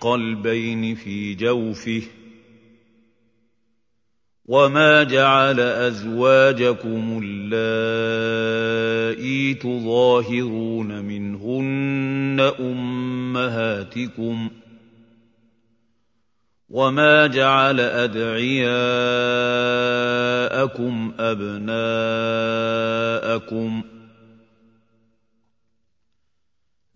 قلبين في جوفه وما جعل أزواجكم اللائي تظاهرون منهن أمهاتكم وما جعل أدعياءكم أبناءكم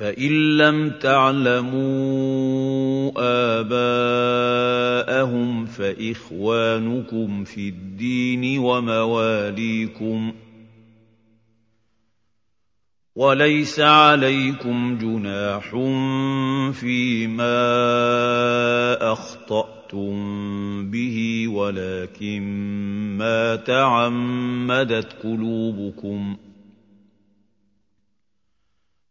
فان لم تعلموا اباءهم فاخوانكم في الدين ومواليكم وليس عليكم جناح فيما اخطاتم به ولكن ما تعمدت قلوبكم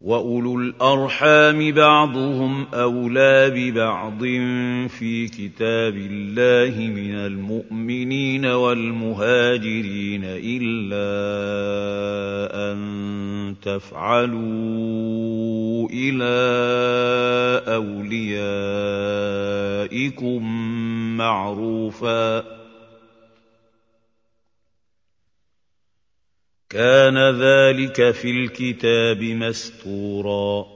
واولو الارحام بعضهم اولى ببعض في كتاب الله من المؤمنين والمهاجرين الا ان تفعلوا إلى اوليائكم معروفا كان ذلك في الكتاب مستورا.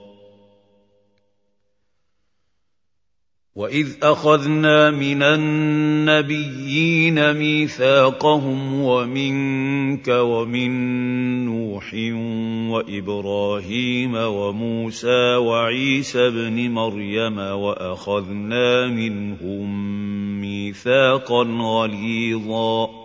وإذ أخذنا من النبيين ميثاقهم ومنك ومن نوح وإبراهيم وموسى وعيسى ابن مريم وأخذنا منهم ميثاقا غليظا.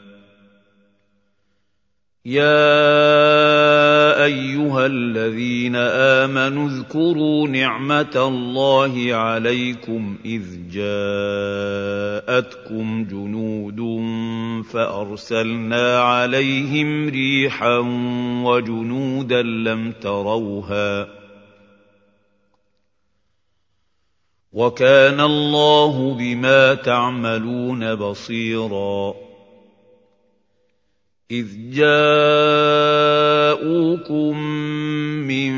يا أيها الذين آمنوا اذكروا نعمة الله عليكم إذ جاءتكم جنود فأرسلنا عليهم ريحا وجنودا لم تروها وكان الله بما تعملون بصيرا إذ جاءوكم من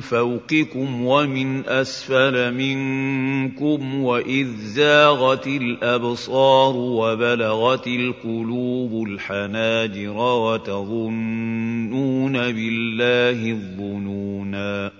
فوقكم ومن أسفل منكم وإذ زاغت الأبصار وبلغت القلوب الحناجر وتظنون بالله الظنونا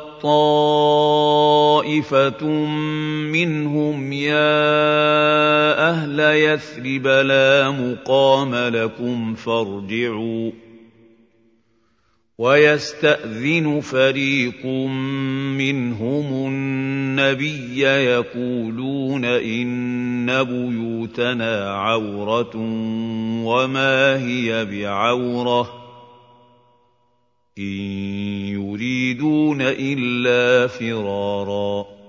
طَّائِفَةٌ مِّنْهُمْ يَا أَهْلَ يَثْرِبَ لَا مُقَامَ لَكُمْ فَارْجِعُوا وَيَسْتَأْذِنُ فَرِيقٌ مِّنْهُمُ النَّبِيَّ يَقُولُونَ إِنَّ بُيُوتَنَا عَوْرَةٌ وَمَا هِيَ بِعَوْرَةٍ إِن يُرِيدُونَ إِلَّا فِرَارًا.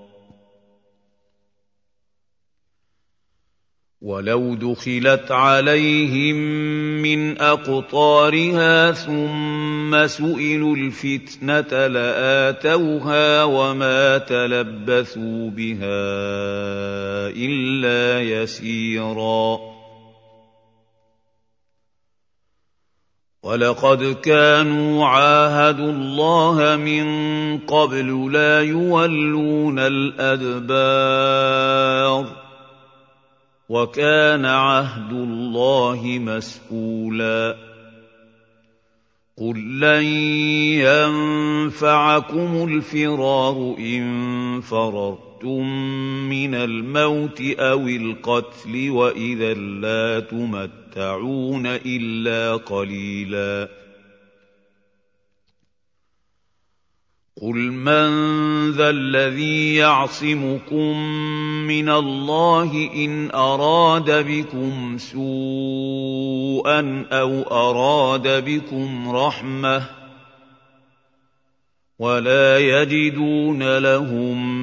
وَلَوْ دُخِلَتْ عَلَيْهِم مِّنْ أَقْطَارِهَا ثُمَّ سُئِلُوا الْفِتْنَةَ لَآتَوْهَا وَمَا تَلَبَّثُوا بِهَا إِلَّا يَسِيرًا. وَلَقَدْ كَانُوا عَاهَدُوا اللَّهَ مِن قَبْلُ لَا يُوَلُّونَ الْأَدْبَارَ ۚ وَكَانَ عَهْدُ اللَّهِ مَسْئُولًا قُل لَّن يَنفَعَكُمُ الْفِرَارُ إِن فَرَرْتُم مِّنَ الْمَوْتِ أَوِ الْقَتْلِ وَإِذًا لَّا تُمَتَّعُونَ إِلَّا قَلِيلًا قُلْ مَن ذَا الَّذِي يَعْصِمُكُم مِّنَ اللَّهِ إِنْ أَرَادَ بِكُمْ سُوءًا أَوْ أَرَادَ بِكُمْ رَحْمَةً ۚ وَلَا يَجِدُونَ لَهُم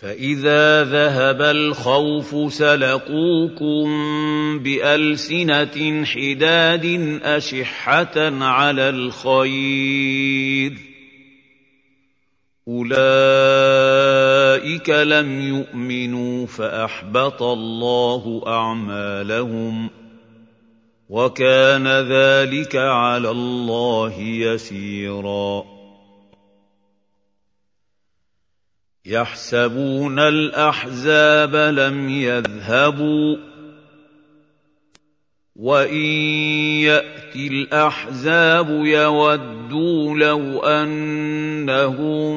فَإِذَا ذَهَبَ الْخَوْفُ سَلَقُوكُم بِأَلْسِنَةٍ حِدَادٍ أَشِحَّةً عَلَى الْخَيْرِ ۚ أُولَٰئِكَ لَمْ يُؤْمِنُوا فَأَحْبَطَ اللَّهُ أَعْمَالَهُمْ ۚ وَكَانَ ذَٰلِكَ عَلَى اللَّهِ يَسِيرًا يَحْسَبُونَ الْأَحْزَابَ لَمْ يَذْهَبُوا ۖ وَإِن يَأْتِ الْأَحْزَابُ يَوَدُّوا لَوْ أَنَّهُم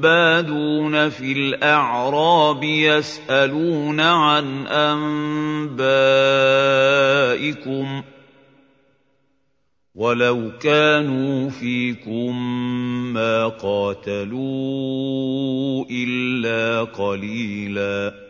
بَادُونَ فِي الْأَعْرَابِ يَسْأَلُونَ عَنْ أَنبَائِكُمْ ۖ وَلَوْ كَانُوا فِيكُم مَّا قَاتَلُوا إِلَّا قَلِيلًا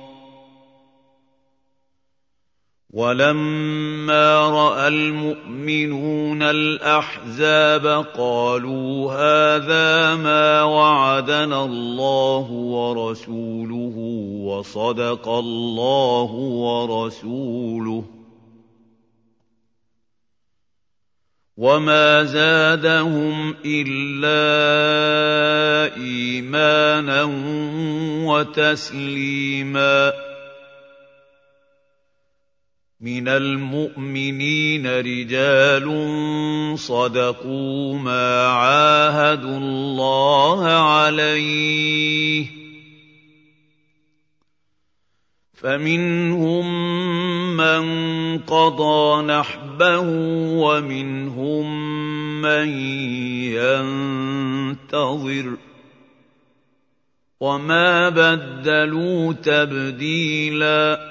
وَلَمَّا رَأَى الْمُؤْمِنُونَ الْأَحْزَابَ قَالُوا هَٰذَا مَا وَعَدَنَا اللَّهُ وَرَسُولُهُ وَصَدَقَ اللَّهُ وَرَسُولُهُ ۚ وَمَا زَادَهُمْ إِلَّا إِيمَانًا وَتَسْلِيمًا من المؤمنين رجال صدقوا ما عاهدوا الله عليه فمنهم من قضى نحبه ومنهم من ينتظر وما بدلوا تبديلاً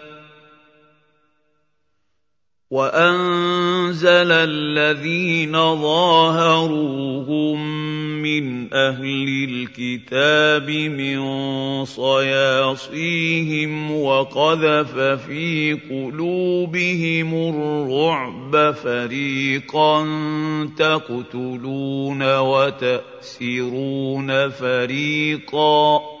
وانزل الذين ظاهروهم من أهل الكتاب من صياصيهم وقذف في قلوبهم الرعب فريقا تقتلون وتاسرون فريقا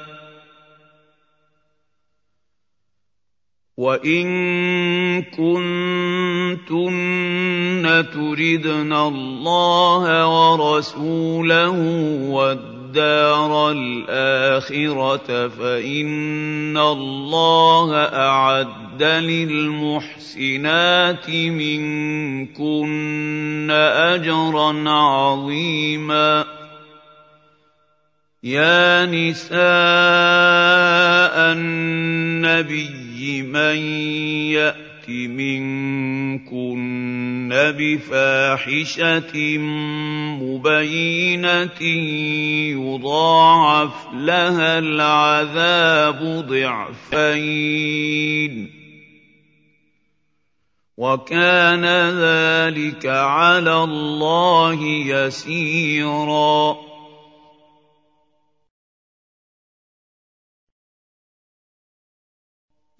وان كنتن تردن الله ورسوله والدار الاخره فان الله اعد للمحسنات منكن اجرا عظيما يا نساء النبي من يات منكن بفاحشه مبينه يضاعف لها العذاب ضعفين وكان ذلك على الله يسيرا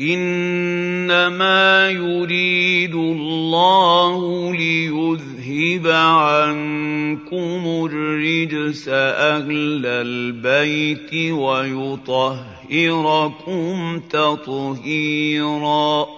إنما يريد الله ليذهب عنكم الرجس أهل البيت ويطهركم تطهيرا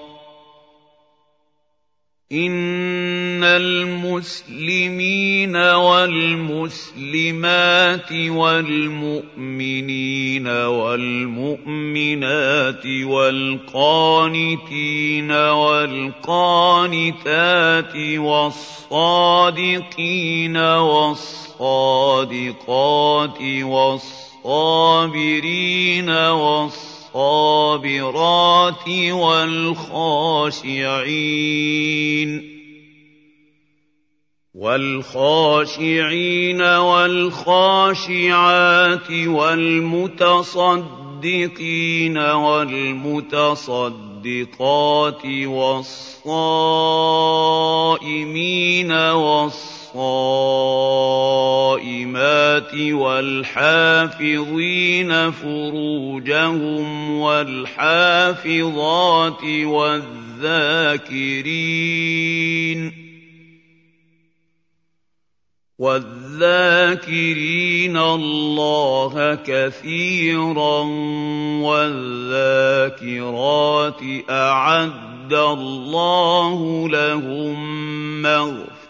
ان المسلمين والمسلمات والمؤمنين والمؤمنات والقانتين والقانتات والصادقين والصادقات والصابرين والصابرين والصابرات والخاشعين والخاشعين والخاشعات والمتصدقين والمتصدقات والصائمين والصائمين الصائمات والحافظين فروجهم والحافظات والذاكرين والذاكرين الله كثيرا والذاكرات أعد الله لهم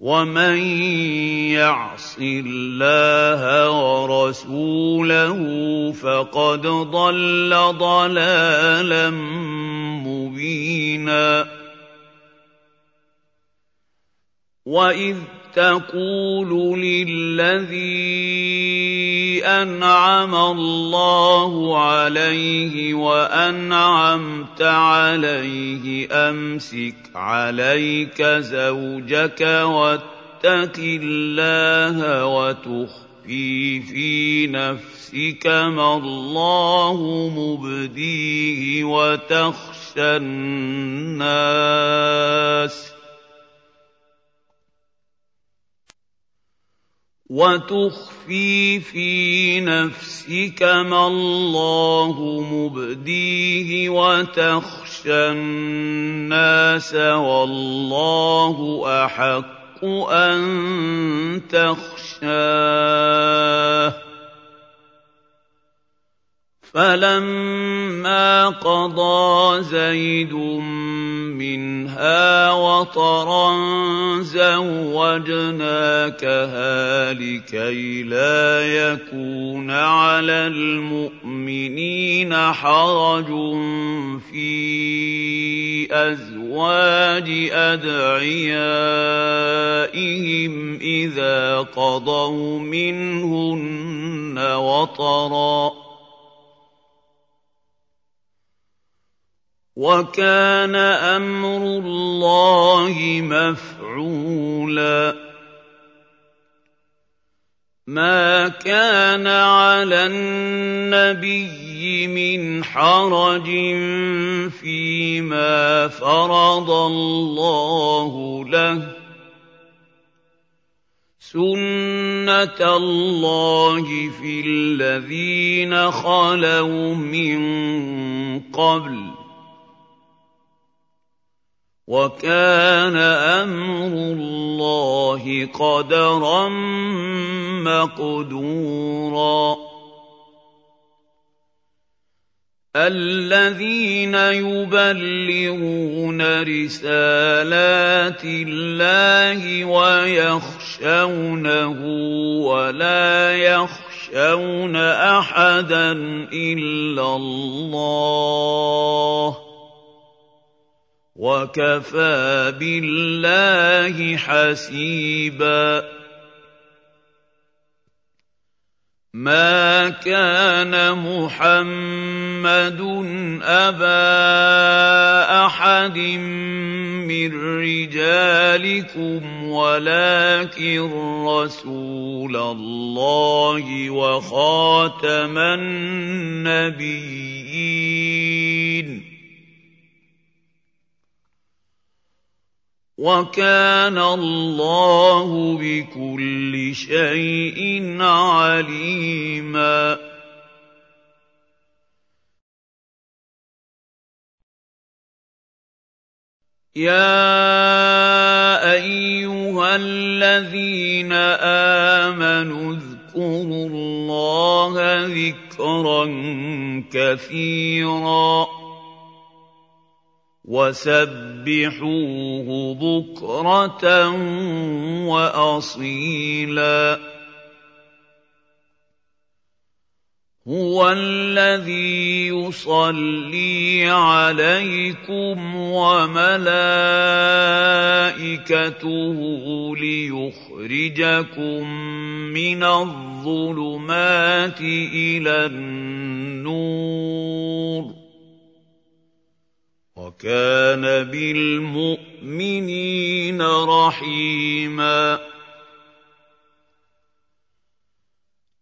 ومن يعص الله ورسوله فقد ضل ضلالا مبينا واذ تقول للذي أنعم الله عليه وأنعمت عليه. أمسك عليك زوجك واتق الله وتخفي في نفسك ما الله مبديه وتخشى الناس وتخفي في نفسك ما الله مبديه وتخشى الناس والله أحق أن تخشاه. فلما قضى زيد منها وطرا زوجناكها لكي لا يكون على المؤمنين حرج في ازواج ادعيائهم اذا قضوا منهن وطرا وكان أمر الله مفعولا. ما كان على النبي من حرج فيما فرض الله له. سُنَّةَ اللَّهِ فِي الَّذِينَ خَلَوْا مِن قَبْلُ ۚ. وَكَانَ أَمْرُ اللَّهِ قَدَرًا مَّقْدُورًا. الَّذِينَ يُبَلِّغُونَ رِسَالَاتِ اللَّهِ وَيَخْشَوْنَهُ وَلَا يَخْشَوْنَ أَحَدًا إِلَّا اللَّهَ ۗ. وَكَفَىٰ بِاللَّهِ حَسِيبًا. مَا كَانَ مُحَمَّدٌ أَبَا أَحَدٍ مِّن رِّجَالِكُمْ وَلَٰكِن رَّسُولَ اللَّهِ وَخَاتَمَ النَّبِيِّينَ. وَكَانَ اللَّهُ بِكُلِّ شَيْءٍ عَلِيمًا. يَا أَيُّهَا الَّذِينَ آمَنُوا اذْكُرُوا اللَّهَ ذِكْرًا كَثِيرًا. وَسَبِّحُوهُ بُكْرَةً وَأَصِيلًا. هُوَ الَّذِي يُصَلِّي عَلَيْكُمْ وَمَلَائِكَتُهُ لِيُخْرِجَكُم مِّنَ الظُّلُمَاتِ إِلَى النُّورِ. وَكَانَ بِالْمُؤْمِنِينَ رَحِيمًا.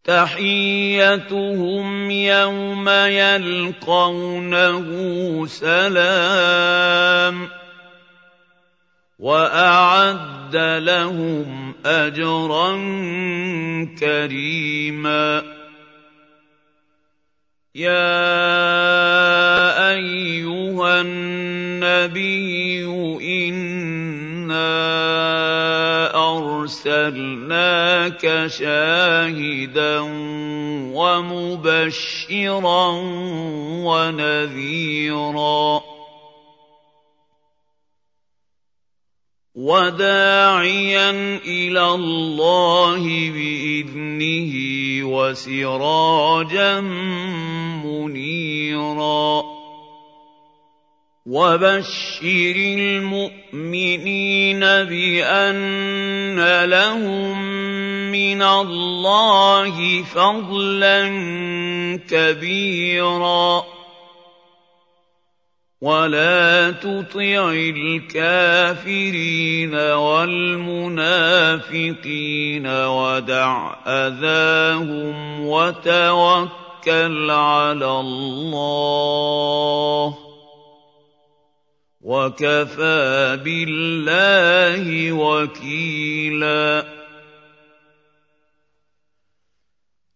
تَحِيَّتُهُمْ يَوْمَ يَلْقَوْنَهُ سَلَامٌ ۚ. وَأَعَدَّ لَهُمْ أَجْرًا كَرِيمًا. يَا أَيُّهَا النَّبِيُّ إِنَّا أَرْسَلْنَاكَ شَاهِدًا وَمُبَشِّرًا وَنَذِيرًا وَدَاعِيًا إِلَى اللَّهِ بِإِذْنِهِ وَسِرَاجًا مُّنِيرًا. وَبَشِّرِ الْمُؤْمِنِينَ بِأَنَّ لَهُم مِّنَ اللَّهِ فَضْلًا كَبِيرًا. وَلَا تُطِعِ الْكَافِرِينَ وَالْمُنَافِقِينَ وَدَعْ أَذَاهُمْ وَتَوَكَّلْ عَلَى اللَّهِ ۚ وَكَفَىٰ بِاللَّهِ وَكِيلًا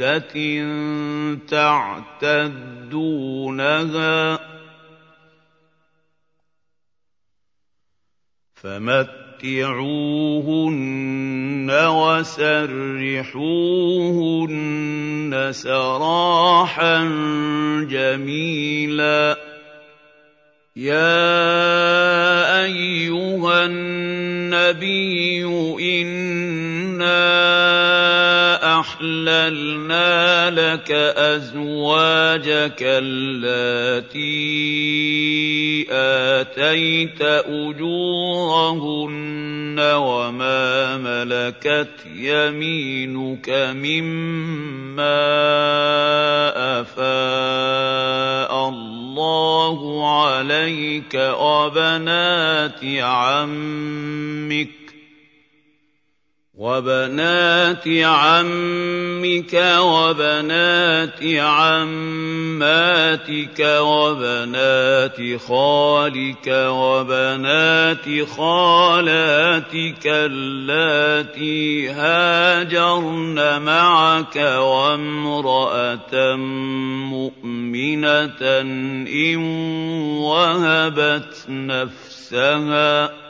عِدَّةٍ تَعْتَدُّونَهَا ۖ فَمَتِّعُوهُنَّ وَسَرِّحُوهُنَّ سَرَاحًا جَمِيلًا يَا أَيُّهَا النَّبِيُّ إِنَّا أَحْلَلْنَا لَكَ أَزْوَاجَكَ اللَّاتِي آتَيْتَ أُجُورَهُنَّ وَمَا ملكت يمينك مما أفاء الله عليك وبنات عمك وبنات عمك وبنات عماتك وبنات خالك وبنات خالاتك اللاتي هاجرن معك وامرأة مؤمنة إن وهبت نفسها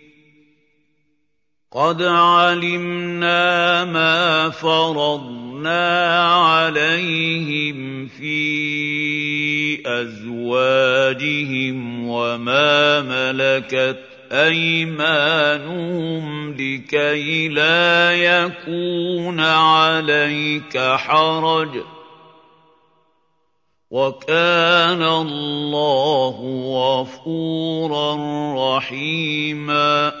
قد علمنا ما فرضنا عليهم في ازواجهم وما ملكت ايمانهم لكي لا يكون عليك حرج وكان الله غفورا رحيما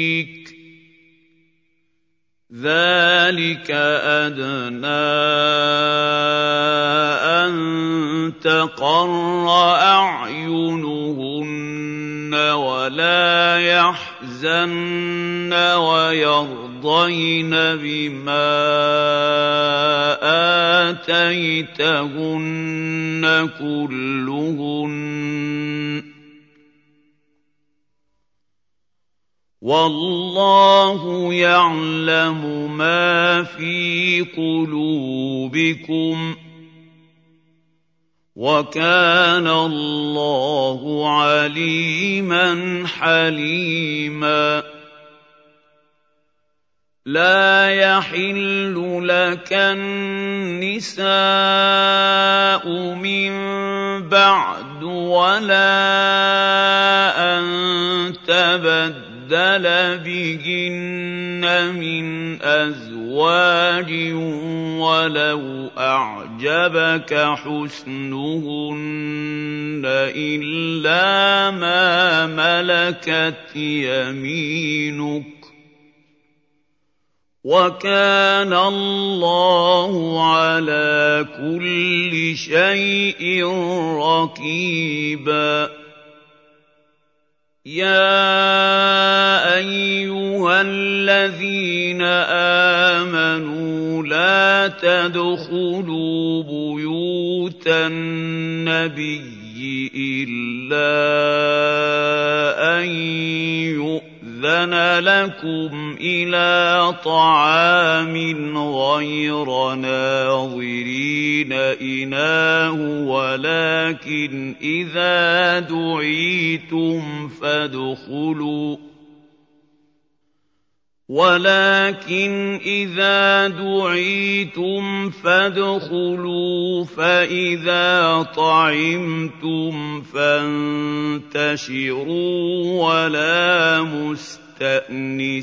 ذلك أدنى أن تقر أعينهن ولا يحزن ويرضين بما آتيتهن كلهن والله يعلم ما في قلوبكم وكان الله عليما حليما لا يحل لك النساء من بعد ولا أن تبدل تبدل بهن من أزواج ولو أعجبك حسنهن إلا ما ملكت يمينك وكان الله على كل شيء رقيبا يا ايها الذين امنوا لا تدخلوا بيوت النبي الا ان يؤذن لكم إلى طعام غير ناظرين إناه ولكن إذا دعيتم فادخلوا ولكن إذا دعيتم فادخلوا فإذا طعمتم فانتشروا ولا مستأنسين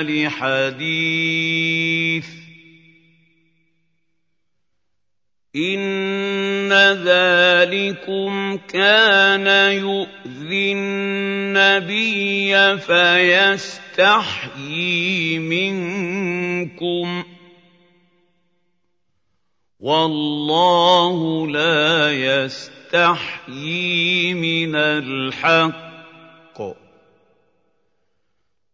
لحديث. ان ذلكم كان يؤذي النبي فيستحيي منكم والله لا يستحيي من الحق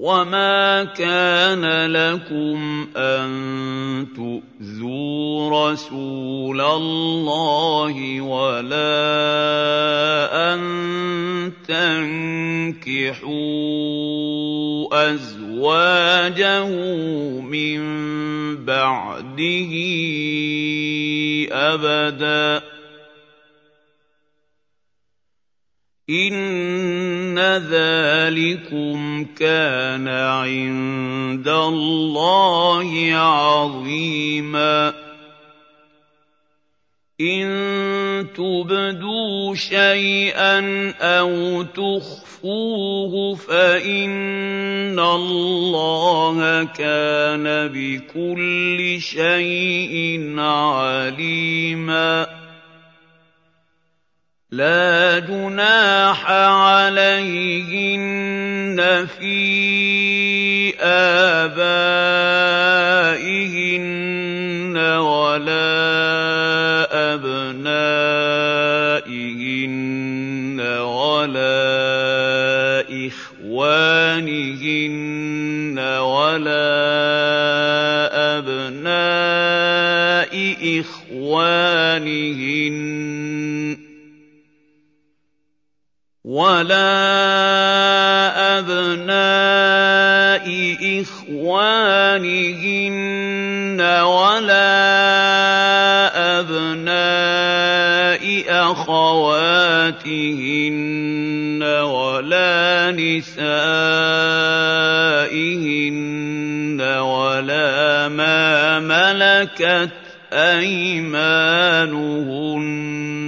وَمَا كَانَ لَكُمْ أَن تُؤْذُوا رَسُولَ اللَّهِ وَلَا أَن تَنكِحُوا أَزْوَاجَهُ مِن بَعْدِهِ أَبَدًا ۚ إِنَّ ذَٰلِكُمْ كَانَ عِندَ اللَّهِ عَظِيمًا إِن تُبْدُوا شَيْئًا أَوْ تُخْفُوهُ فَإِنَّ اللَّهَ كَانَ بِكُلِّ شَيْءٍ عَلِيمًا لَّا جُنَاحَ عَلَيْهِنَّ فِي آبَائِهِنَّ وَلَا أَبْنَائِهِنَّ وَلَا إِخْوَانِهِنَّ وَلَا أَبْنَاءِ إِخْوَانِهِنَّ وَلَا أَبْنَاءِ إِخْوَانِهِنَّ وَلَا أَبْنَاءِ أَخَوَاتِهِنَّ وَلَا نِسَائِهِنَّ وَلَا مَا مَلَكَتْ أَيْمَانُهُنَّ ۗ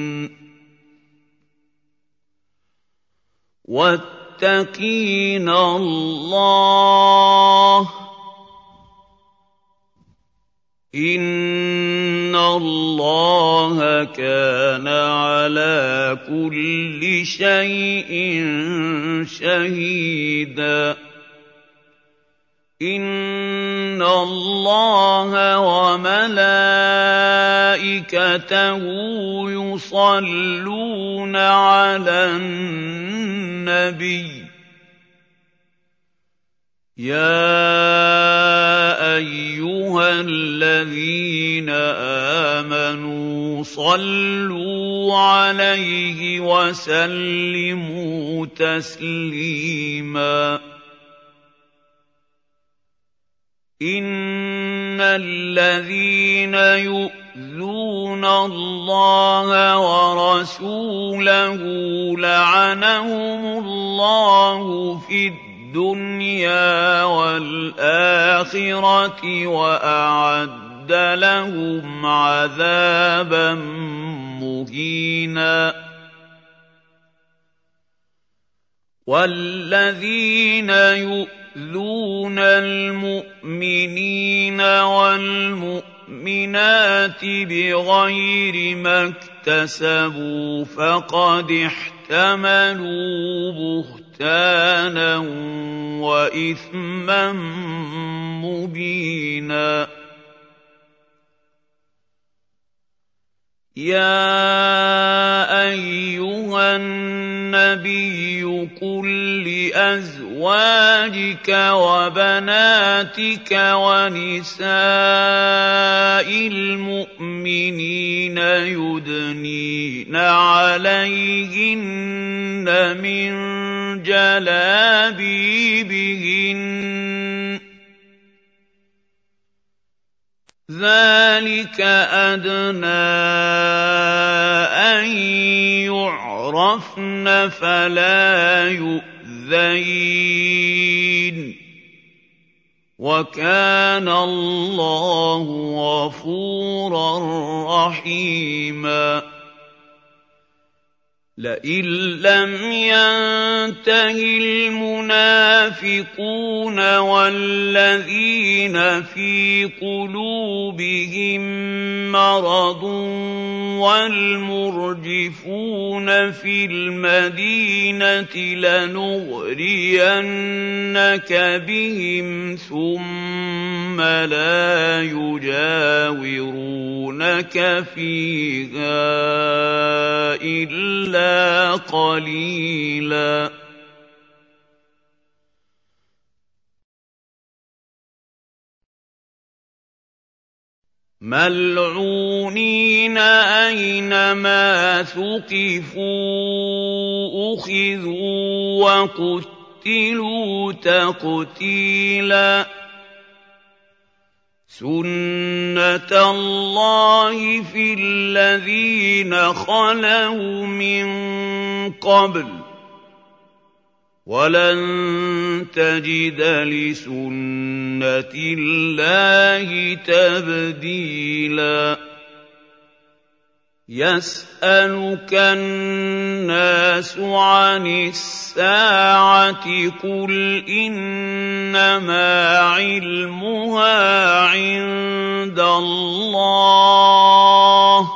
وَاتَّقِينَ اللَّهَ ۚ. إِنَّ اللَّهَ كَانَ عَلَىٰ كُلِّ شَيْءٍ شَهِيدًا. إِنَّ اللَّهَ وَمَلَائِكَتَهُ يُصَلُّونَ عَلَى النَّبِيِّ يَا أَيُّهَا الَّذِينَ آمَنُوا صَلُّوا عَلَيْهِ وَسَلِّمُوا تَسْلِيمًا. إِنَّ الَّذِينَ يُؤْذُونَ اللَّهَ وَرَسُولَهُ لَعَنَهُمُ اللَّهُ فِي الدُّنْيَا وَالْآخِرَةِ وَأَعَدَّ لَهُمْ عَذَابًا مُّهِينًا وَالَّذِينَ يُؤْذُونَ الْمُؤْمِنِينَ وَالْمُؤْمِنَاتِ بِغَيْرِ مَا اكْتَسَبُوا فَقَدِ احْتَمَلُوا بُهْتَانًا وَإِثْمًا مُّبِينًا. يَا أَيُّهَا النَّبِيُّ قُل لِّأَزْوَاجِكَ وَبَنَاتِكَ وَنِسَاءِ يُدْنِينَ عَلَيْهِنَّ مِن جَلَابِيبِهِنَّ ۚ. ذَٰلِكَ أَدْنَىٰ أَن يُعْرَفْنَ فَلَا يُؤْذَيْنَ ۗ. وَكَانَ اللَّهُ غَفُورًا رَّحِيمًا لئن لم ينته المنافقون والذين في قلوبهم مرض والمرجفون في المدينة لنغرينك بهم ثم لا يجاورونك فيها إلا قليلا. ملعونين أينما ثقفوا أخذوا وقتلوا تقتيلا. سُنَّةَ اللَّهِ فِي الَّذِينَ خَلَوْا مِن قَبْلُ ۖ وَلَن تَجِدَ لِسُنَّةِ اللَّهِ تَبْدِيلًا يَسْأَلُكَ النَّاسُ عَنِ السَّاعَةِ قُلْ إِنَّمَا عِلْمُهَا عِندَ اللَّهِ ۚ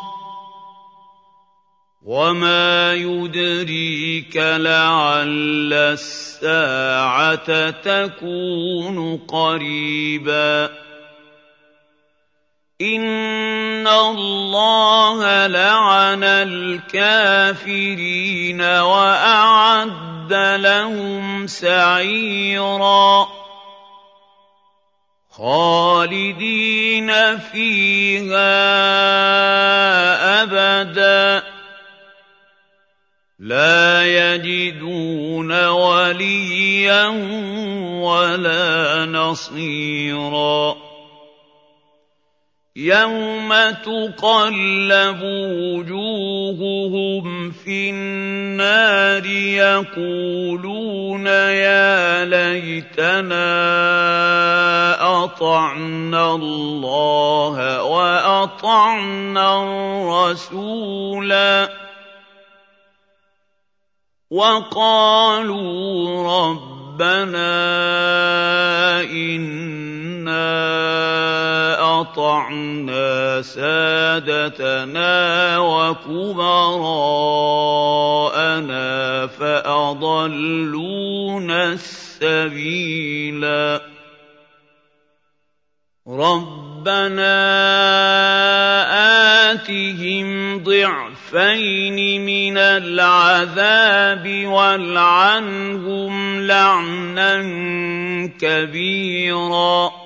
وَمَا يُدْرِيكَ لَعَلَّ السَّاعَةَ تَكُونُ قَرِيبًا إِنَّ اللَّهَ لَعَنَ الْكَافِرِينَ وَأَعَدَّ لَهُمْ سَعِيرًا خَالِدِينَ فِيهَا أَبَدًا لَّا يَجِدُونَ وَلِيًّا وَلَا نَصِيرًا يَوْمَ تُقَلَّبُ وُجُوهُهُمْ فِي النَّارِ يَقُولُونَ يَا لَيْتَنَا أَطَعْنَا اللَّهَ وَأَطَعْنَا الرَّسُولَا وَقَالُوا رَبَّنَا إِنَّا أطعنا سادتنا وكبراءنا فأضلونا السبيلا ربنا آتهم ضعفين من العذاب والعنهم لعنا كبيرا.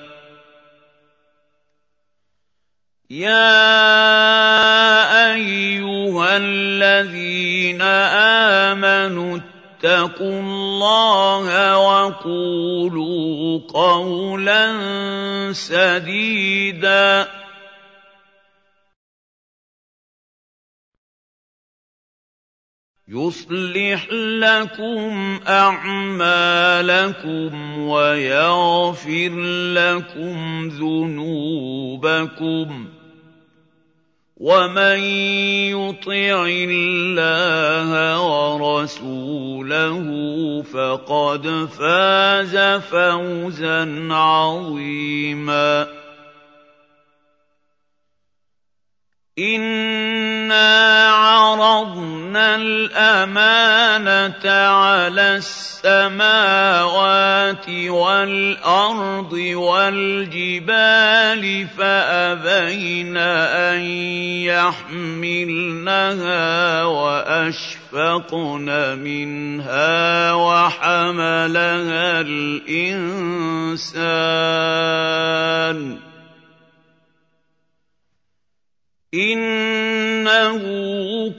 يَا أَيُّهَا الَّذِينَ آمَنُوا اتَّقُوا اللَّهَ وَقُولُوا قَوْلًا سَدِيدًا يُصْلِحْ لَكُمْ أَعْمَالَكُمْ وَيَغْفِرْ لَكُمْ ذُنُوبَكُمْ ۗ ومن يطع الله ورسوله فقد فاز فوزا عظيما انا عرضنا الأمانة على السماوات والأرض والجبال فأبين أن يحملنها وأشفقن منها وحملها الإنسان. إِنَّهُ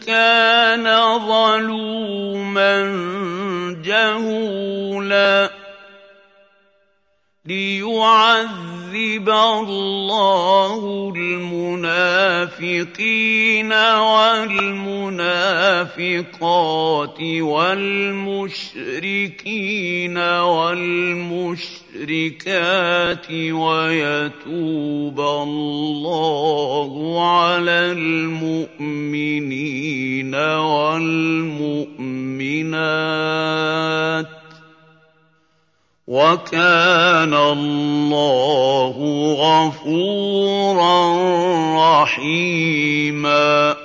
كَانَ ظَلُومًا جَهُولًا. لِيُعَذِّبَ اللَّهُ الْمُنَافِقِينَ وَالْمُنَافِقَاتِ وَالْمُشْرِكِينَ وَالْمُشْرِكَاتِ وَيَتُوبَ اللَّهُ عَلَى الْمُؤْمِنِينَ وَالْمُؤْمِنَاتِ ۗ وَكَانَ اللَّهُ غَفُورًا رَّحِيمًا.